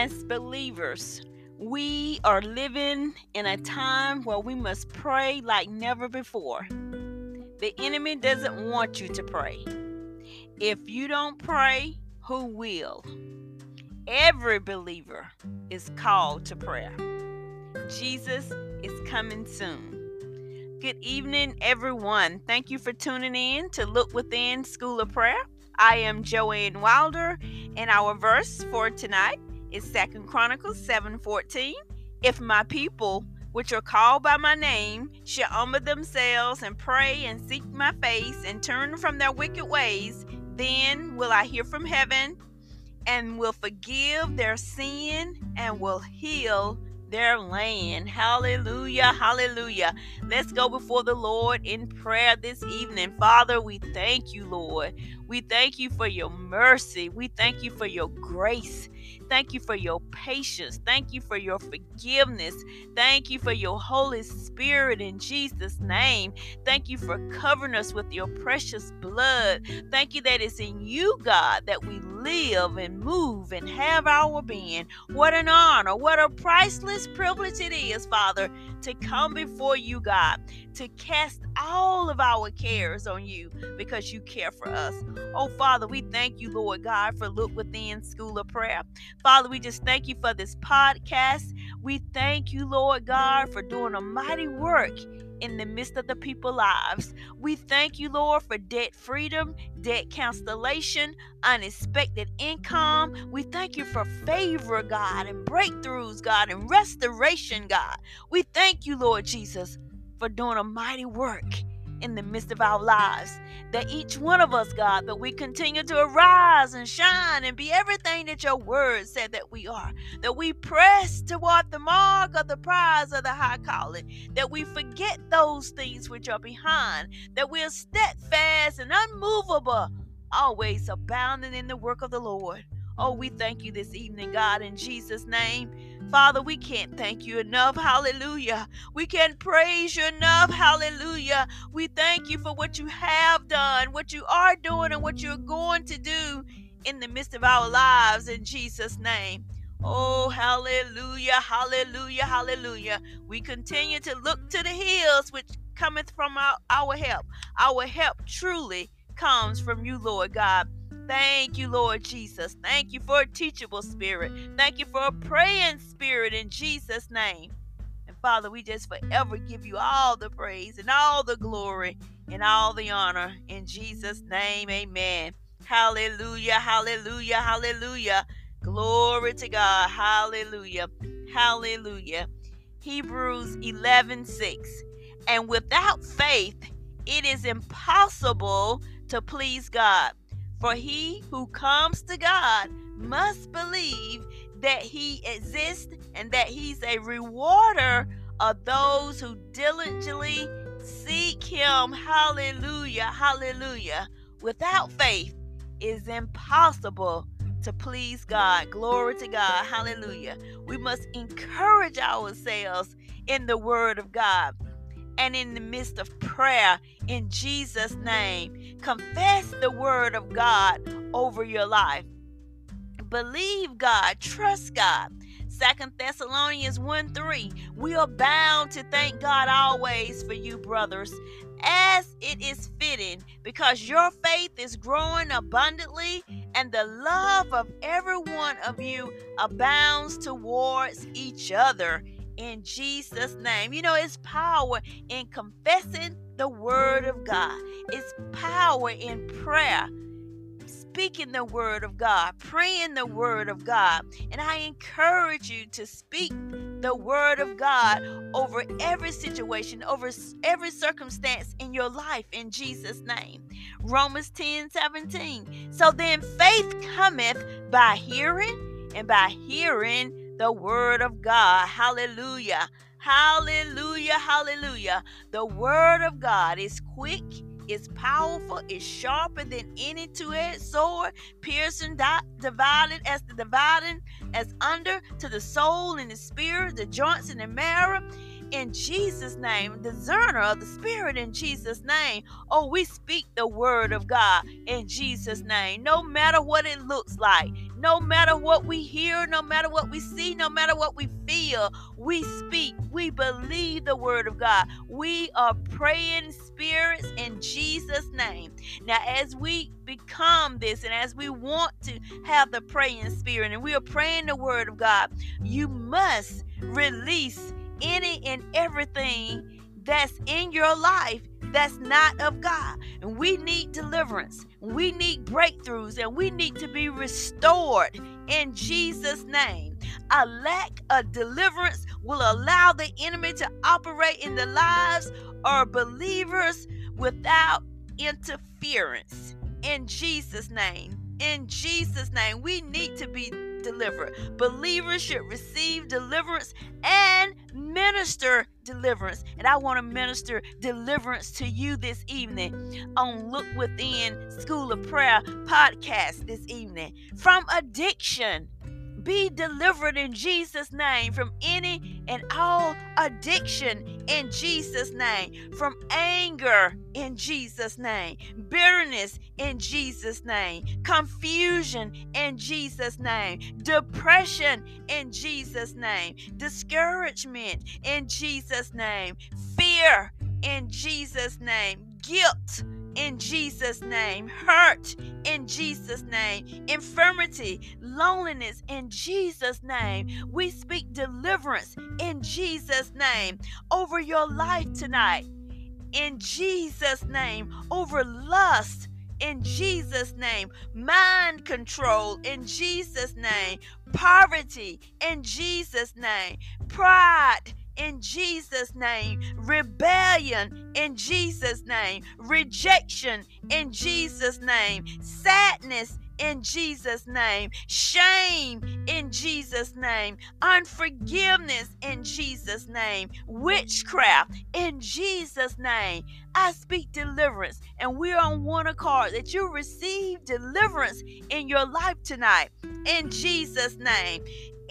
As believers, we are living in a time where we must pray like never before. The enemy doesn't want you to pray. If you don't pray, who will? Every believer is called to prayer. Jesus is coming soon. Good evening, everyone. Thank you for tuning in to Look Within School of Prayer. I am Joanne Wilder, and our verse for tonight is Second Chronicles 7:14. If my people, which are called by my name, shall humble themselves and pray and seek my face and turn from their wicked ways, then will I hear from heaven and will forgive their sin and will heal their land. Hallelujah. Hallelujah. Let's go before the Lord in prayer this evening. Father, we thank you, Lord. We thank you for your mercy. We thank you for your grace. Thank you for your patience. Thank you for your forgiveness. Thank you for your Holy Spirit in Jesus' name. Thank you for covering us with your precious blood. Thank you that it's in you, God, that we live and move and have our being. What an honor, what a priceless privilege it is, Father, to come before you, God, to cast all of our cares on you because you care for us. Oh, Father, we thank you, Lord God, for Look Within School of Prayer. Father, we just thank you for this podcast. We thank you, Lord God, for doing a mighty work in the midst of the people lives. We thank you, Lord, for debt freedom, debt cancellation, unexpected income. We thank you for favor, God, and breakthroughs, God, and restoration, God. We thank you, Lord Jesus, for doing a mighty work in the midst of our lives. That each one of us, God, that we continue to arise and shine and be everything that your word said that we are. That we press toward the mark of the prize of the high calling. That we forget those things which are behind. That we are steadfast and unmovable, always abounding in the work of the Lord. Oh, we thank you this evening, God, in Jesus' name. Father, we can't thank you enough. Hallelujah. We can't praise you enough. Hallelujah. We thank you for what you have done, what you are doing, and what you're going to do in the midst of our lives in Jesus' name. Oh, hallelujah, hallelujah, hallelujah. We continue to look to the hills which cometh from our, our help. Our help truly comes from you, Lord God. Thank you, Lord Jesus. Thank you for a teachable spirit. Thank you for a praying spirit in Jesus' name. And Father, we just forever give you all the praise and all the glory and all the honor in Jesus' name. Amen. Hallelujah, hallelujah, hallelujah. Glory to God. Hallelujah. Hallelujah. Hebrews 11 6. And without faith, it is impossible to please God. For he who comes to God must believe that he exists and that he's a rewarder of those who diligently seek him. Hallelujah. Hallelujah. Without faith, is impossible to please God. Glory to God. Hallelujah. We must encourage ourselves in the word of God and in the midst of prayer in Jesus' name. Confess the word of God over your life. Believe God, trust God. Second Thessalonians 1 3. We are bound to thank God always for you, brothers, as it is fitting, because your faith is growing abundantly, and the love of every one of you abounds towards each other in Jesus' name. You know, it's power in confessing the word of God, it's power in prayer. Speaking the word of God, praying the word of God. And I encourage you to speak the word of God over every situation, over every circumstance in your life in Jesus' name. Romans 10 17. So then faith cometh by hearing, and by hearing the word of God. Hallelujah. Hallelujah. Hallelujah. The word of God is quick, is powerful, is sharper than any two-edged sword, piercing, di- divided as the dividing as under to the soul and the spirit, the joints and the marrow in Jesus' name, discerner of the Spirit in Jesus' name. Oh, we speak the word of God in Jesus' name. No matter what it looks like, No matter what we hear, no matter what we see, no matter what we feel, we speak. We believe the word of God. We are praying spirits in Jesus' name. Now, as we become this and as we want to have the praying spirit and we are praying the word of God, you must release any and everything that's in your life that's not of God. And we need deliverance. We need breakthroughs and we need to be restored in Jesus' name. A lack of deliverance will allow the enemy to operate in the lives of believers without interference. In Jesus' name. In Jesus' name, we need to be delivered. Believers should receive deliverance and minister deliverance. And I want to minister deliverance to you this evening on Look Within School of Prayer podcast this evening from addiction be delivered in Jesus' name from any and all addiction in Jesus' name, from anger in Jesus' name, bitterness in Jesus' name, confusion in Jesus' name, depression in Jesus' name, discouragement in Jesus' name, fear in Jesus' name, guilt in Jesus' name, hurt in Jesus' name, infirmity, loneliness in Jesus' name. We speak deliverance in Jesus' name over your life tonight. In Jesus' name, over lust in Jesus' name, mind control in Jesus' name, poverty in Jesus' name, pride in Jesus' name, rebellion in Jesus' name, rejection in Jesus' name, sadness in Jesus' name, shame in Jesus' name, unforgiveness in Jesus' name, witchcraft in Jesus' name. I speak deliverance, and we're on one accord that you receive deliverance in your life tonight. In Jesus' name.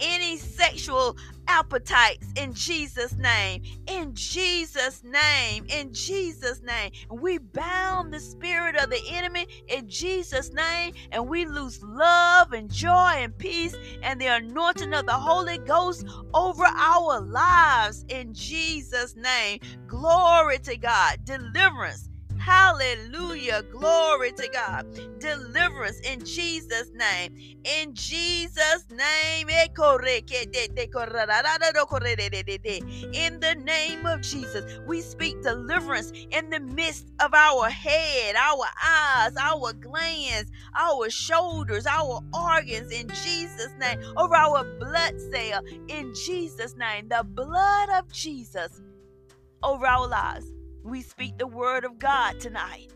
Any sexual appetites in Jesus' name. In Jesus' name. In Jesus' name. We bound the spirit of the enemy in Jesus' name and we lose love and joy and peace and the anointing of the Holy Ghost over our lives in Jesus' name. Glory to God. Deliverance Hallelujah. Glory to God. Deliverance in Jesus' name. In Jesus' name. In the name of Jesus, we speak deliverance in the midst of our head, our eyes, our glands, our shoulders, our organs in Jesus' name, over our blood cell in Jesus' name. The blood of Jesus over our lives we speak the word of God tonight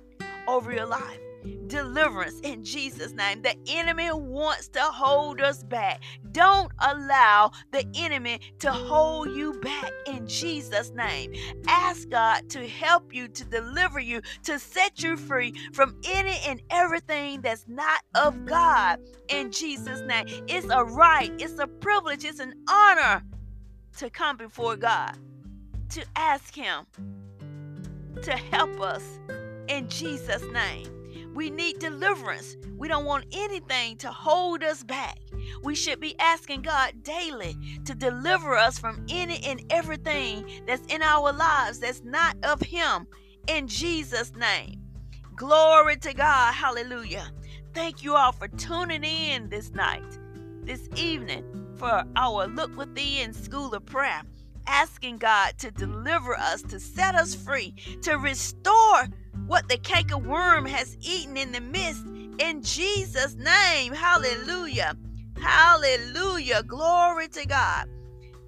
over your life. Deliverance in Jesus' name. The enemy wants to hold us back. Don't allow the enemy to hold you back in Jesus' name. Ask God to help you, to deliver you, to set you free from any and everything that's not of God in Jesus' name. It's a right, it's a privilege, it's an honor to come before God, to ask Him to help us in Jesus' name. We need deliverance. We don't want anything to hold us back. We should be asking God daily to deliver us from any and everything that's in our lives that's not of Him in Jesus' name. Glory to God. Hallelujah. Thank you all for tuning in this night, this evening, for our Look Within School of Prayer asking God to deliver us, to set us free, to restore what the canker worm has eaten in the midst. In Jesus' name, hallelujah. Hallelujah. Glory to God.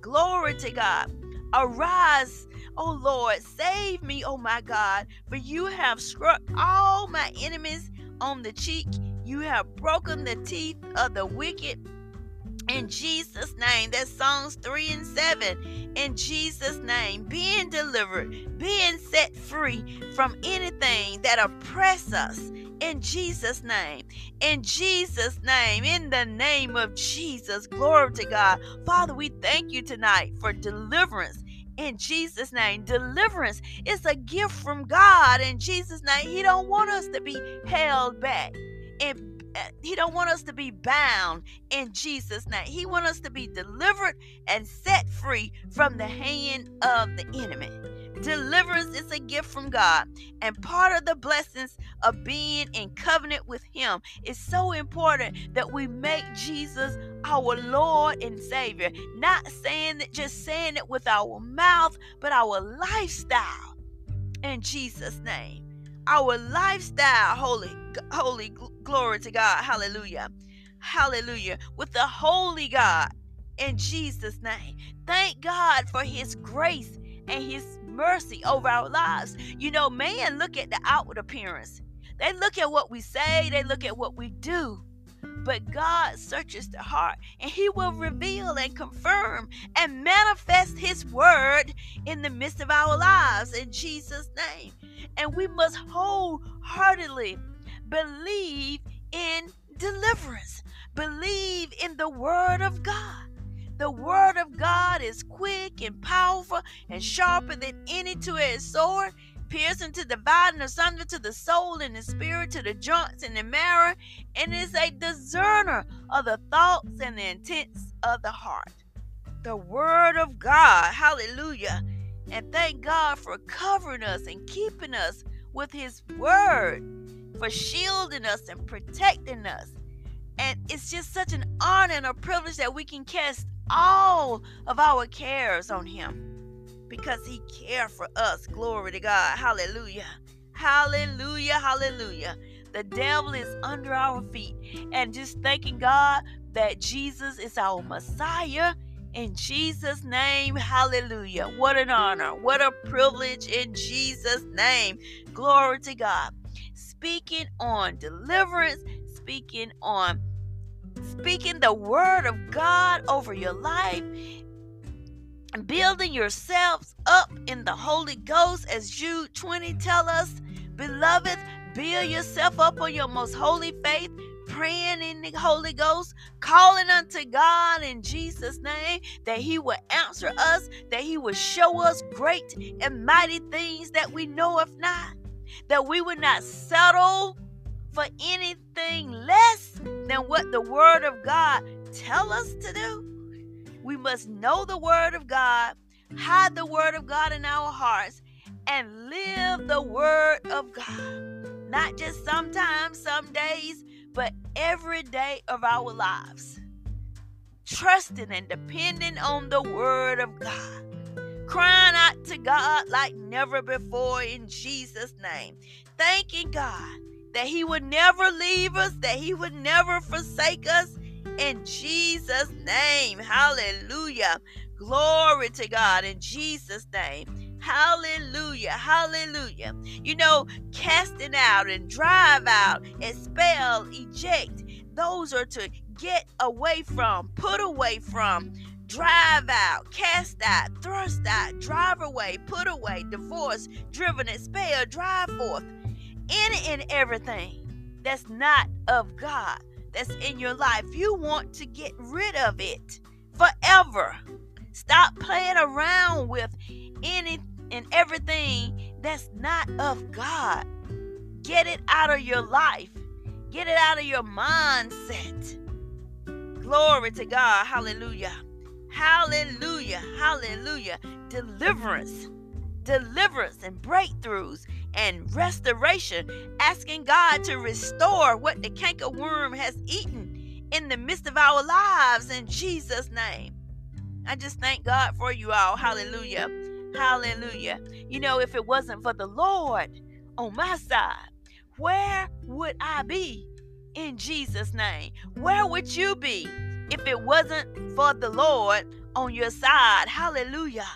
Glory to God. Arise, O Lord. Save me, O my God, for you have struck all my enemies on the cheek. You have broken the teeth of the wicked in Jesus' name. That's Psalms 3 and 7. In Jesus' name, being delivered, being set free from anything that oppress us. In Jesus' name. In Jesus' name. In the name of Jesus. Glory to God. Father, we thank you tonight for deliverance in Jesus name deliverance is a gift from God in Jesus name he don't want us to be held back and eh, Eh, he don't want us to be bound in Jesus name. He want us to be delivered and set free from the hand of the enemy. Deliverance is a gift from God, and part of the blessings of being in covenant with Him is so important that we make Jesus our Lord and Savior. Not saying that just saying it with our mouth, but our lifestyle in Jesus' name. Our lifestyle, holy, holy, glory to God, hallelujah, hallelujah, with the holy God in Jesus' name. Thank God for His grace and His mercy over our lives. You know, man look at the outward appearance. They look at what we say, they look at what we do. But God searches the heart and He will reveal and confirm and manifest His word in the midst of our lives in Jesus' name. And we must wholeheartedly believe in deliverance, believe in the word of God. The word of God is quick and powerful and sharper than any two-edged sword, piercing to the dividing asunder to the soul and the spirit, to the joints and the marrow, and is a discerner of the thoughts and the intents of the heart. The word of God, hallelujah. And thank God for covering us and keeping us with his word, for shielding us and protecting us. And it's just such an honor and a privilege that we can cast all of our cares on him because he cared for us. Glory to God. Hallelujah. Hallelujah. Hallelujah. The devil is under our feet. And just thanking God that Jesus is our Messiah. In Jesus' name, hallelujah. What an honor. What a privilege in Jesus' name. Glory to God. Speaking on deliverance, speaking on speaking the word of God over your life, building yourselves up in the Holy Ghost, as Jude 20 tell us, beloved, build yourself up on your most holy faith, praying in the Holy Ghost, calling unto God in Jesus' name that He will answer us, that He will show us great and mighty things that we know of not, that we would not settle for anything less than what the word of God tell us to do. We must know the word of God, hide the word of God in our hearts, and live the word of God. Not just sometimes, some days, but every day of our lives. Trusting and depending on the word of God crying out to God like never before in Jesus' name. Thanking God that He would never leave us, that He would never forsake us. In Jesus' name, hallelujah. Glory to God in Jesus' name. Hallelujah. Hallelujah. You know, casting out and drive out, expel, eject, those are to get away from, put away from, drive out, cast out, thrust out, drive away, put away, divorce, driven, expel, drive forth any and everything that's not of God that's in your life. You want to get rid of it forever. Stop playing around with any and everything that's not of God. Get it out of your life. Get it out of your mindset. Glory to God. Hallelujah. Hallelujah. Hallelujah. Deliverance. Deliverance and breakthroughs and restoration, asking God to restore what the canker worm has eaten in the midst of our lives in Jesus' name. I just thank God for you all. Hallelujah. Hallelujah. You know, if it wasn't for the Lord on my side, where would I be in Jesus' name? Where would you be if it wasn't for the Lord on your side? Hallelujah.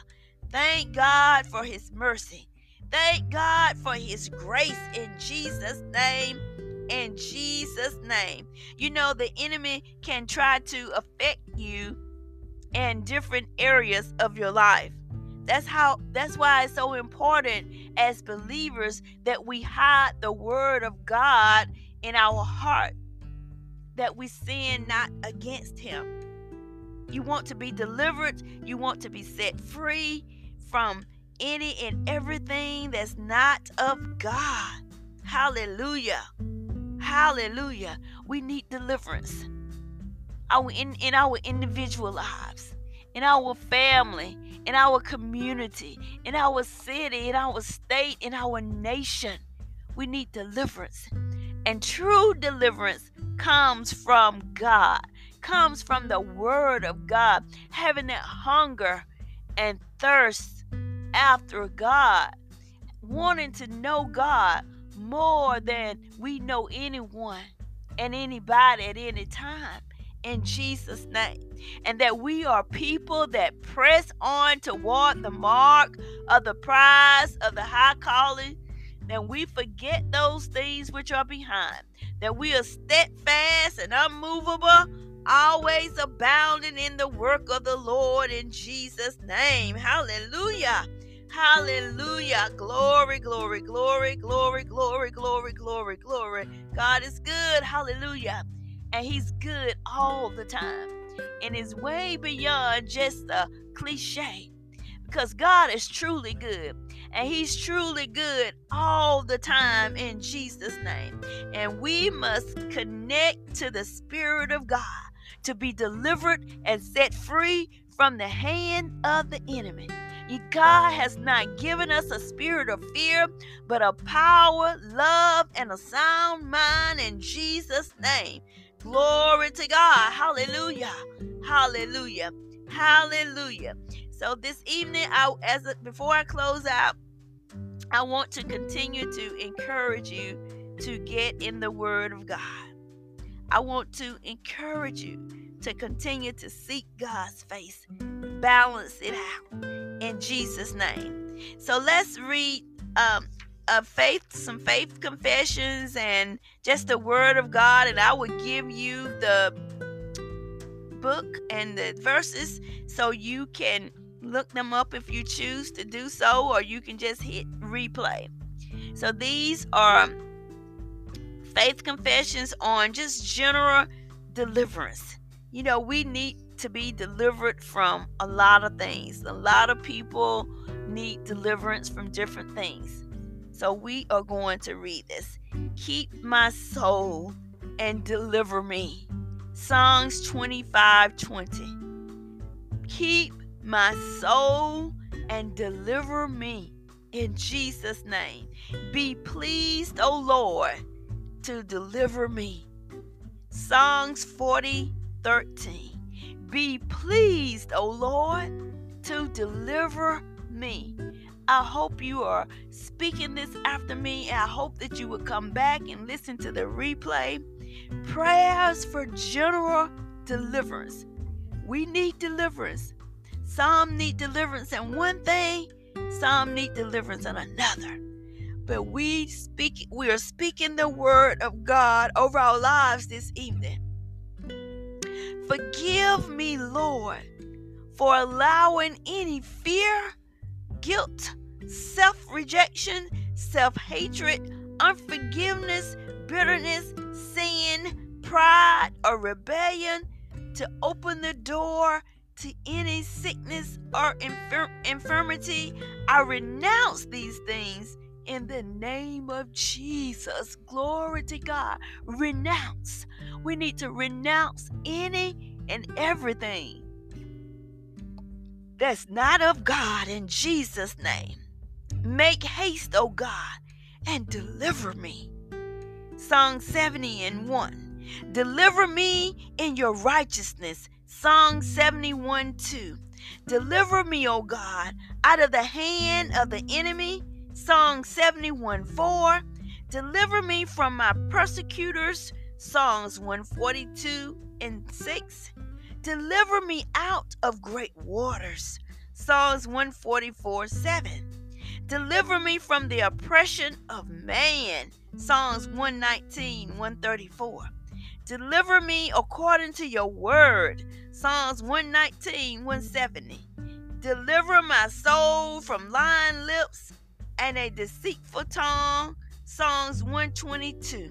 Thank God for his mercy. Thank God for His grace in Jesus' name. In Jesus' name. You know, the enemy can try to affect you in different areas of your life. That's how that's why it's so important as believers that we hide the word of God in our heart that we sin not against him. You want to be delivered, you want to be set free from any and everything that's not of God. Hallelujah. Hallelujah. We need deliverance. Our in, in our individual lives, in our family, in our community, in our city, in our state, in our nation. We need deliverance. And true deliverance comes from God, comes from the Word of God, having that hunger and thirst after God, wanting to know God more than we know anyone and anybody at any time in Jesus' name. And that we are people that press on toward the mark of the prize of the high calling. That we forget those things which are behind. That we are steadfast and unmovable, always abounding in the work of the Lord in Jesus' name. Hallelujah. Hallelujah. Glory, glory, glory, glory, glory, glory, glory, glory. God is good. Hallelujah and he's good all the time and is way beyond just a cliche because God is truly good and he's truly good all the time in Jesus name and we must connect to the spirit of God to be delivered and set free from the hand of the enemy God has not given us a spirit of fear, but a power, love, and a sound mind in Jesus' name. Glory to God. Hallelujah. Hallelujah. Hallelujah. So this evening, I as a, before I close out, I want to continue to encourage you to get in the Word of God. I want to encourage you to continue to seek God's face, balance it out in Jesus' name. So let's read um, a faith, some faith confessions, and just the Word of God, and I will give you the book and the verses so you can look them up if you choose to do so, or you can just hit replay. So these are faith confessions on just general deliverance. You know, we need to be delivered from a lot of things. A lot of people need deliverance from different things. So we are going to read this. Keep my soul and deliver me. Songs 25 20. Keep my soul and deliver me in Jesus' name. Be pleased, O Lord, to deliver me. Songs 40 13. Be pleased, O Lord, to deliver me. I hope you are speaking this after me. I hope that you will come back and listen to the replay. Prayers for general deliverance. We need deliverance. Some need deliverance in one thing, some need deliverance in another. But we speak we are speaking the word of God over our lives this evening. Forgive me, Lord, for allowing any fear, guilt, self rejection, self hatred, unforgiveness, bitterness, sin, pride, or rebellion to open the door to any sickness or infir- infirmity. I renounce these things in the name of Jesus. Glory to God. Renounce. We need to renounce any and everything that's not of God in Jesus' name. Make haste, O God, and deliver me. Song 70 and 1. Deliver me in your righteousness. Song 71 2. Deliver me, O God, out of the hand of the enemy. Song 71 4. Deliver me from my persecutors. Songs 142 and 6. Deliver me out of great waters. Psalms 144 7. Deliver me from the oppression of man. Psalms 119, 134. Deliver me according to your word. Psalms 119, 170. Deliver my soul from lying lips and a deceitful tongue. Psalms 122.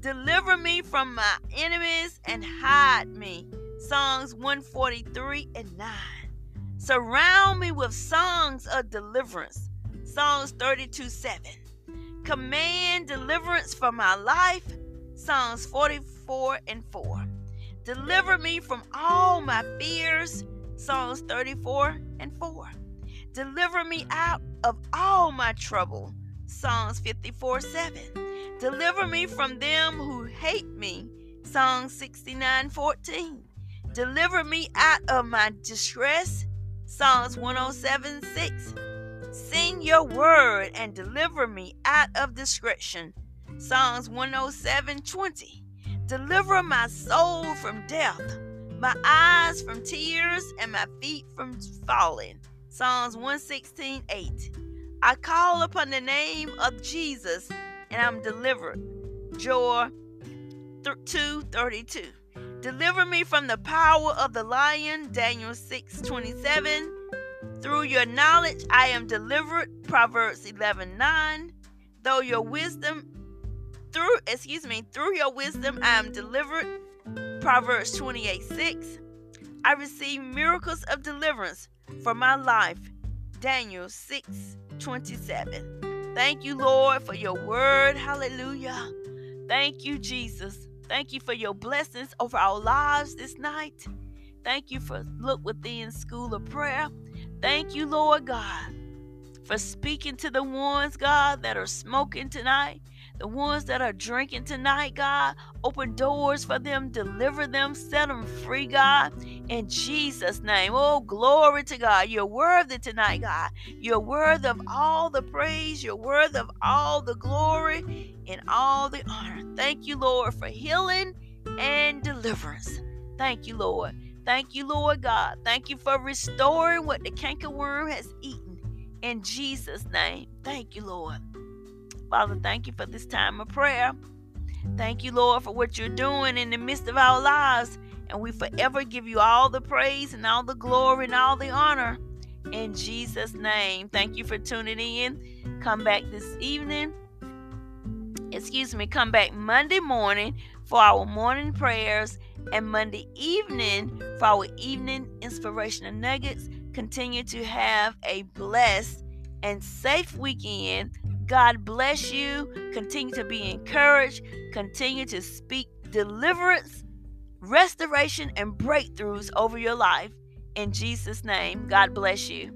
Deliver me from my enemies and hide me. Psalms 143 and 9. Surround me with songs of deliverance. Psalms 32 7. Command deliverance for my life. Psalms 44 and 4. Deliver me from all my fears. Psalms 34 and 4. Deliver me out of all my trouble. Psalms 54 7. Deliver me from them who hate me. Psalms 69 14. Deliver me out of my distress. Psalms 107 6. Sing your word and deliver me out of discretion. Psalms 107 20. Deliver my soul from death, my eyes from tears, and my feet from falling. Psalms 116 8. I call upon the name of Jesus and I'm delivered. Joel 2 32. Deliver me from the power of the lion. Daniel 6 27. Through your knowledge I am delivered. Proverbs 11 9. Though your wisdom, through, excuse me, through your wisdom I am delivered. Proverbs 28 6. I receive miracles of deliverance for my life. Daniel 6 27. Thank you, Lord, for your word. Hallelujah. Thank you, Jesus. Thank you for your blessings over our lives this night. Thank you for Look Within School of Prayer. Thank you, Lord God, for speaking to the ones, God, that are smoking tonight the ones that are drinking tonight, God. Open doors for them, deliver them, set them free, God. In Jesus' name. Oh, glory to God. You're worthy tonight, God. You're worthy of all the praise. You're worthy of all the glory and all the honor. Thank you, Lord, for healing and deliverance. Thank you, Lord. Thank you, Lord God. Thank you for restoring what the cankerworm has eaten. In Jesus' name. Thank you, Lord. Father, thank you for this time of prayer. Thank you, Lord, for what you're doing in the midst of our lives. And we forever give you all the praise and all the glory and all the honor. In Jesus' name. Thank you for tuning in. Come back this evening. Excuse me, come back Monday morning for our morning prayers and Monday evening for our evening inspirational nuggets. Continue to have a blessed and safe weekend God bless you. Continue to be encouraged. Continue to speak deliverance, restoration, and breakthroughs over your life. In Jesus' name, God bless you.